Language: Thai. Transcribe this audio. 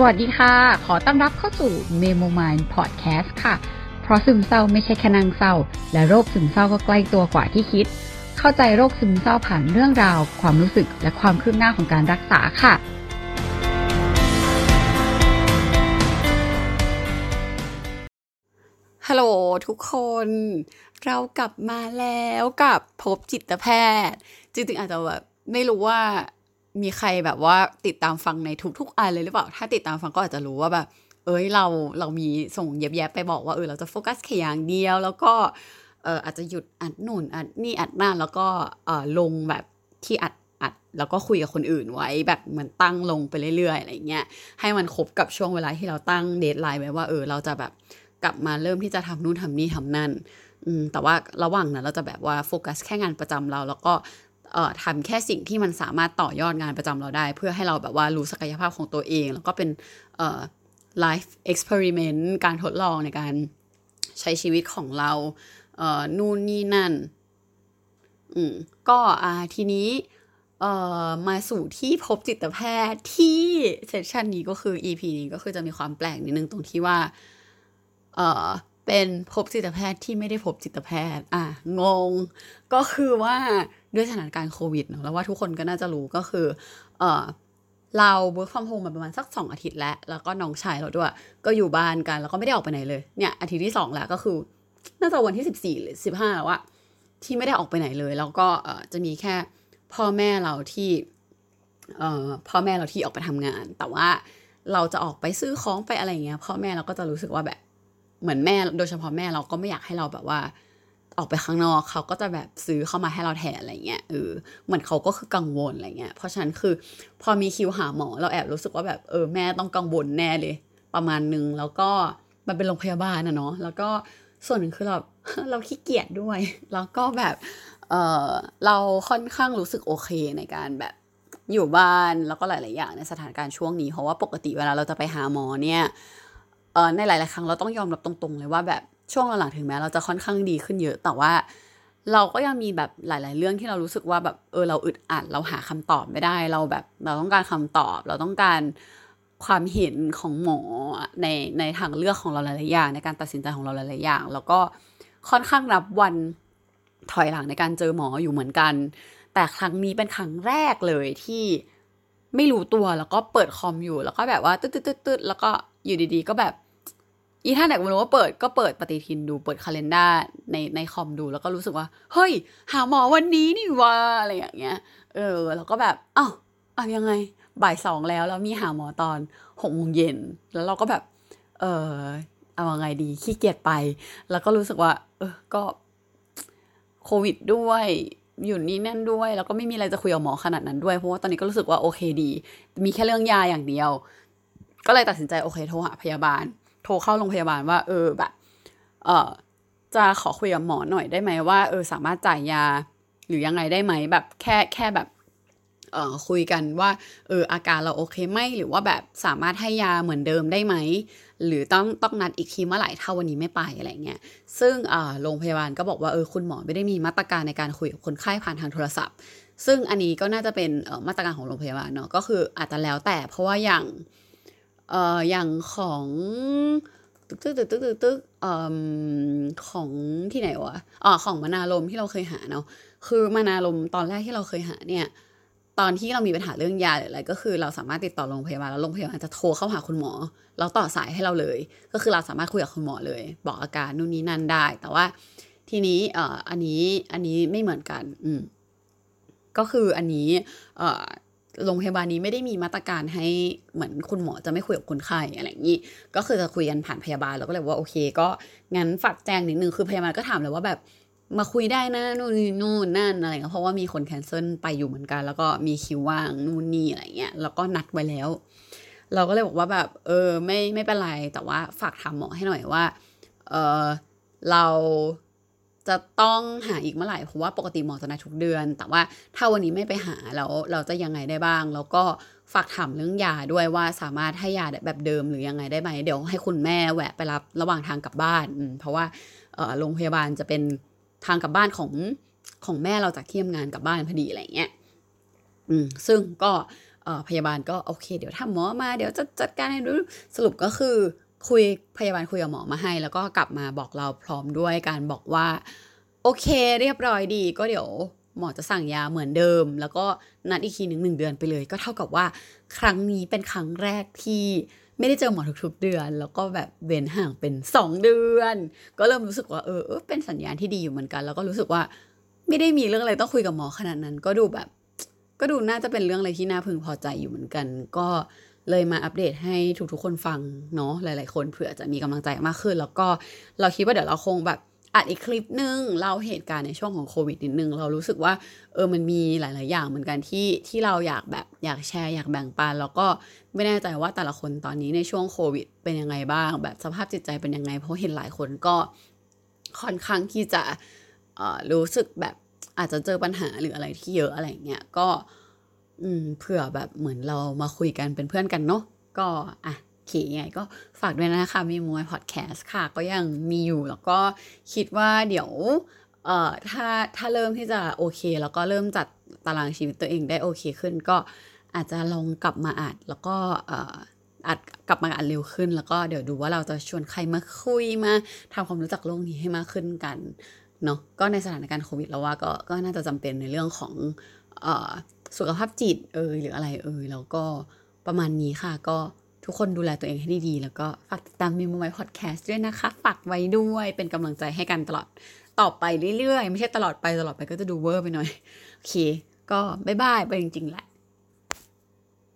สวัสดีค่ะ ขอต้อนรับเข้าสู่ Memo Mind Podcast ค่ะ เพราะซึมเศร้าไม่ใช่แค่นางเศร้า และโรคซึมเศร้าก็ใกล้ตัวกว่าที่คิด เข้าใจโรคซึมเศร้าผ่านเรื่องราว ความรู้สึกและความคืบหน้าของการรักษาค่ะ ฮัลโหลทุกคน เรากลับมาแล้วกับพบจิตแพทย์ จริงๆอาจจะแบบไม่รู้ว่า มีใครแบบว่าติดตามฟังในทุกๆอันเลยหรือเปล่า ถ้าติดตามฟังก็อาจจะรู้ว่าแบบ เอ้ยเราเรามีส่งแย็บๆไปบอกว่าเออเราจะโฟกัสแค่อย่างเดียว แล้วก็เอออาจจะหยุดอัดนู่นอัดนี่อัดนั่นแล้วก็เออลงแบบที่อัดอัดแล้วก็คุยกับคนอื่นไว้แบบเหมือนตั้งลงไปเรื่อยๆอะไรเงี้ยให้มันครบกับช่วงเวลาที่เราตั้ง deadline ไว้ว่าเออเราจะแบบกลับมาเริ่มที่จะทำนู่นทำนี่ทำนั่นอืมแต่ว่าระหว่างนั้นเราจะแบบว่าโฟกัสแค่งานประจำเรา แล้วก็ ทำแค่สิ่งที่มันสามารถต่อยอดงานประจำเราได้ เพื่อให้เราแบบว่ารู้ศักยภาพของตัวเอง แล้วก็เป็นเอ่อ life experiment การทดลองในการใช้ชีวิตของเราเอ่อนู่นนี่นั่น อืม ก็อ่าทีนี้เอ่อมาสู่ที่พบจิตแพทย์ที่เซสชันนี้ก็คือ EP นี้ก็คือจะมีความแปลกนิดนึงตรงที่ว่าเอ่อเป็นพบจิตแพทย์ที่ไม่ได้พบจิตแพทย์ อะงง ก็คือว่าด้วยสถานการณ์โควิดเนาะแล้วว่าทุกคนก็น่าจะรู้ก็คือเออเรา work from home มาประมาณสักสองอาทิตย์แล้ว แล้วก็น้องชายเราด้วย ก็อยู่บ้านกันแล้วก็ไม่ได้ออกไปไหนเลย เนี่ยอาทิตย์ที่สองแล้วก็คือ น่าจะวันที่สิบสี่หรือสิบห้าแล้วอะที่ไม่ได้ออกไปไหนเลย แล้วก็เออจะมีแค่พ่อแม่เราที่เออพ่อแม่เราที่ออกไปทำงาน แต่ว่าเราจะออกไปซื้อของไปอะไรเงี้ย พ่อแม่เราก็จะรู้สึกว่าแบบเหมือนแม่ โดยเฉพาะแม่เราก็ไม่อยากให้เราแบบว่า ออกไปข้างนอกเขาก็จะแบบซื้อเข้ามาให้เราแทนอะไรเงี้ยเออเหมือนเขาก็คือกังวลอะไรเงี้ยเพราะฉะนั้นคือพอมีคิวหาหมอเราแอบรู้สึกว่าแบบเออแม่ต้องกังวลแน่เลย ประมาณนึงแล้วก็มันเป็นโรงพยาบาลนะเนาะแล้วก็ส่วนหนึ่งคือเราเราขี้เกียจด้วย แล้วก็แบบเออเราค่อนข้างรู้สึกโอเคในการแบบอยู่บ้านแล้วก็หลาย ๆ อย่างในสถานการณ์ช่วงนี้เพราะว่าปกติเวลาเราจะไปหาหมอเนี่ยเออในหลาย ๆ ครั้งเราต้องยอมรับตรง ๆ เลยว่าแบบ ช่วงหลังๆถึงแม้เราจะค่อนข้างดีขึ้นเยอะ แต่ว่าเราก็ยังมีแบบหลาย ๆ เรื่องที่เรารู้สึกว่าแบบเออเราอึดอัดเราหาคำตอบไม่ได้ เราแบบเราต้องการคำตอบ เราต้องการความเห็นของหมอในในทางเลือกของเราหลายๆอย่างในการตัดสินใจของเราหลายๆอย่าง แล้วก็ค่อนข้างรับวันถอยหลังในการเจอหมออยู่เหมือนกัน แต่ครั้งนี้เป็นครั้งแรกเลยที่ไม่รู้ตัวแล้วก็เปิดคอมอยู่ แล้วก็แบบว่าตึ๊ดตึ๊ดตึ๊ดแล้วก็อยู่ดีๆ ก็แบบ อีท่านไหนก็ไม่รู้ว่าเปิดก็เปิดปฏิทินดูเปิดคาล endar ในในคอมดูแล้วก็รู้สึกว่า เฮ้ย หาหมอวันนี้นี่ว่าอะไรอย่างเงี้ย เออ แล้วก็แบบอ้าวอ้าวยังไงบ่ายสองแล้วแล้วมีหาหมอตอนหกโมงเย็นแล้วเราก็แบบ เออเอาไงดีขี้เกียจไป แล้วก็รู้สึกว่า เออก็โควิดด้วยอยู่นี่นั่นด้วย แล้วก็ไม่มีอะไรจะคุยกับหมอขนาดนั้นด้วย เพราะว่าตอนนี้ก็รู้สึกว่าโอเคดี มีแค่เรื่องยาอย่างเดียว ก็เลยตัดสินใจโอเคโทรหาพยาบาล โทรเข้าโรงพยาบาลว่า เออแบบเออจะขอคุยกับหมอหน่อยได้ไหมว่าเออสามารถจ่ายยาหรือยังไงได้ไหมแบบแค่แค่แบบเอ่อคุยกันว่าเอออาการเราโอเคไหมหรือว่าแบบสามารถให้ยาเหมือนเดิมได้ไหม หรือต้องต้องนัดอีกทีเมื่อไหร่ถ้าวันนี้ไม่ไปอะไรเงี้ยซึ่งอ่าโรงพยาบาลก็บอกว่าเออคุณหมอไม่ได้มีมาตรการในการคุยกับคนไข้ผ่านทางโทรศัพท์ ซึ่งอันนี้ก็น่าจะเป็นเอ่อมาตรการของโรงพยาบาลเนาะก็คืออาจจะแล้วแต่เพราะว่าอย่าง เอ่ออย่างของตึกตึกตึกตึกตึกตึกเอ่อของที่ไหนวะอ๋อของมนาลมที่เราเคยหาเนาะคือมนาลมตอนแรกที่เราเคยหาเนี่ยตอนที่เรามีปัญหาเรื่องยาหรืออะไรก็คือเราสามารถติดต่อโรงพยาบาลแล้วโรงพยาบาลจะโทรเข้าหาคุณหมอ แล้วต่อสายให้เราเลย ก็คือเราสามารถคุยกับคุณหมอเลย บอกอาการนู่นนี่นั่นได้ แต่ว่าทีนี้เอ่ออันนี้อันนี้ไม่เหมือนกัน อืมก็คืออันนี้เอ่อ โรงพยาบาลนี้ไม่ได้มีมาตรการให้เหมือนคุณหมอจะไม่คุยกับคนไข้อะไรอย่างนี้ ก็คือจะคุยกันผ่านพยาบาล แล้วก็เลยว่าโอเค ก็งั้นฝากแจ้งนิดนึงคือพยาบาลก็ถามเลยว่าแบบมาคุยได้นะนู่นนี่นู่นนั่นอะไรเงี้ยเพราะว่ามีคนแคนเซิลไปอยู่เหมือนกัน แล้วก็มีคิวว่างนู่นนี่อะไรเงี้ยแล้วก็นัดไว้แล้ว เราก็เลยบอกว่าแบบเออไม่ไม่เป็นไรแต่ว่าฝากถามหมอให้หน่อยว่าเออเรา จะต้องหาอีกเมื่อไหร่เพราะว่าปกติหมอจะนัดทุกเดือน แต่ว่าถ้าวันนี้ไม่ไปหาแล้วเราจะยังไงได้บ้าง แล้วก็ฝากถามเรื่องยาด้วยว่าสามารถให้ยาแบบเดิมหรือยังไงได้ไหมเดี๋ยวให้คุณแม่แวะไปรับระหว่างทางกลับบ้าน เพราะว่าโรงพยาบาลจะเป็นทางกลับบ้านของของแม่เราจากที่ทำงานกลับบ้านพอดีอะไรเงี้ยอืมซึ่งก็พยาบาลก็โอเค เดี๋ยวถ้าหมอมาเดี๋ยวจะจัดการให้ดูสรุปก็คือ คุยพยาบาลคุยกับหมอมาให้ แล้วก็กลับมาบอกเราพร้อมด้วยการบอกว่า โอเคเรียบร้อยดี ก็เดี๋ยวหมอจะสั่งยาเหมือนเดิม แล้วก็นัดอีกทีหนึ่งหนึ่งเดือนไปเลย ก็เท่ากับว่าครั้งนี้เป็นครั้งแรกที่ไม่ได้เจอหมอทุกๆเดือน แล้วก็แบบเว้นห่างเป็นสองเดือน ก็เริ่มรู้สึกว่าเออเออเป็นสัญญาณที่ดีอยู่เหมือนกัน แล้วก็รู้สึกว่าไม่ได้มีเรื่องอะไรต้องคุยกับหมอขนาดนั้น ก็ดูแบบ ก็ดูน่าจะเป็นเรื่องอะไรที่น่าพึงพอใจอยู่เหมือนกัน ก็ เลยมาอัปเดตให้ทุกๆคนฟังเนาะหลายๆ คนเผื่อจะมีกำลังใจมากขึ้น แล้วก็เราคิดว่าเดี๋ยวเราคงแบบอัดอีกคลิปนึงเล่าเหตุการณ์ในช่วงของโควิดนิดนึง เรารู้สึกว่าเออมันมีหลาย ๆ อย่างเหมือนกันที่ที่เราอยากแบบอยากแชร์อยากแบ่งปัน แล้วก็ไม่แน่ใจว่าแต่ละคนตอนนี้ในช่วงโควิด เป็นยังไงบ้าง แบบสภาพจิตใจเป็นยังไง เพราะเห็นหลายคนก็ค่อนข้างที่จะเออรู้สึกแบบอาจจะเจอปัญหาหรืออะไรที่เยอะอะไรเงี้ยก็ อืมเผื่อแบบเหมือนเรามาคุยกันเป็นเพื่อนกันเนาะก็อะโอเคไงก็ฝากด้วยนะคะมีมวยพอดแคสต์ค่ะ ก็ยังมีอยู่แล้วก็คิดว่าเดี๋ยวเอ่อถ้าถ้าเริ่มที่จะโอเค แล้วก็เริ่มจัดตารางชีวิตตัวเองได้โอเคขึ้น ก็อาจจะลองกลับมาอัดแล้วก็เอ่ออัดกลับมาอัดเร็วขึ้น แล้วก็เดี๋ยวดูว่าเราจะชวนใครมาคุยมาทำความรู้จักโลกนี้ให้มากขึ้นกันเนาะก็ในสถานการณ์โควิดแล้วว่าก็ก็น่าจะจำเป็นในเรื่องของเอ่อ สุขภาพจิตเอยหรืออะไรเอยแล้วก็ประมาณนี้ค่ะ ก็ทุกคนดูแลตัวเองให้ดีๆ แล้วก็ฝากติดตามมีมูไมพอดแคสต์ด้วยนะคะ ฝากไว้ด้วยเป็นกำลังใจให้กันตลอดต่อไปเรื่อยๆ ไม่ใช่ตลอดไปตลอดไปก็จะดูเวอร์ไปหน่อย โอเค ก็บ๊ายบายไปจริงๆแหละ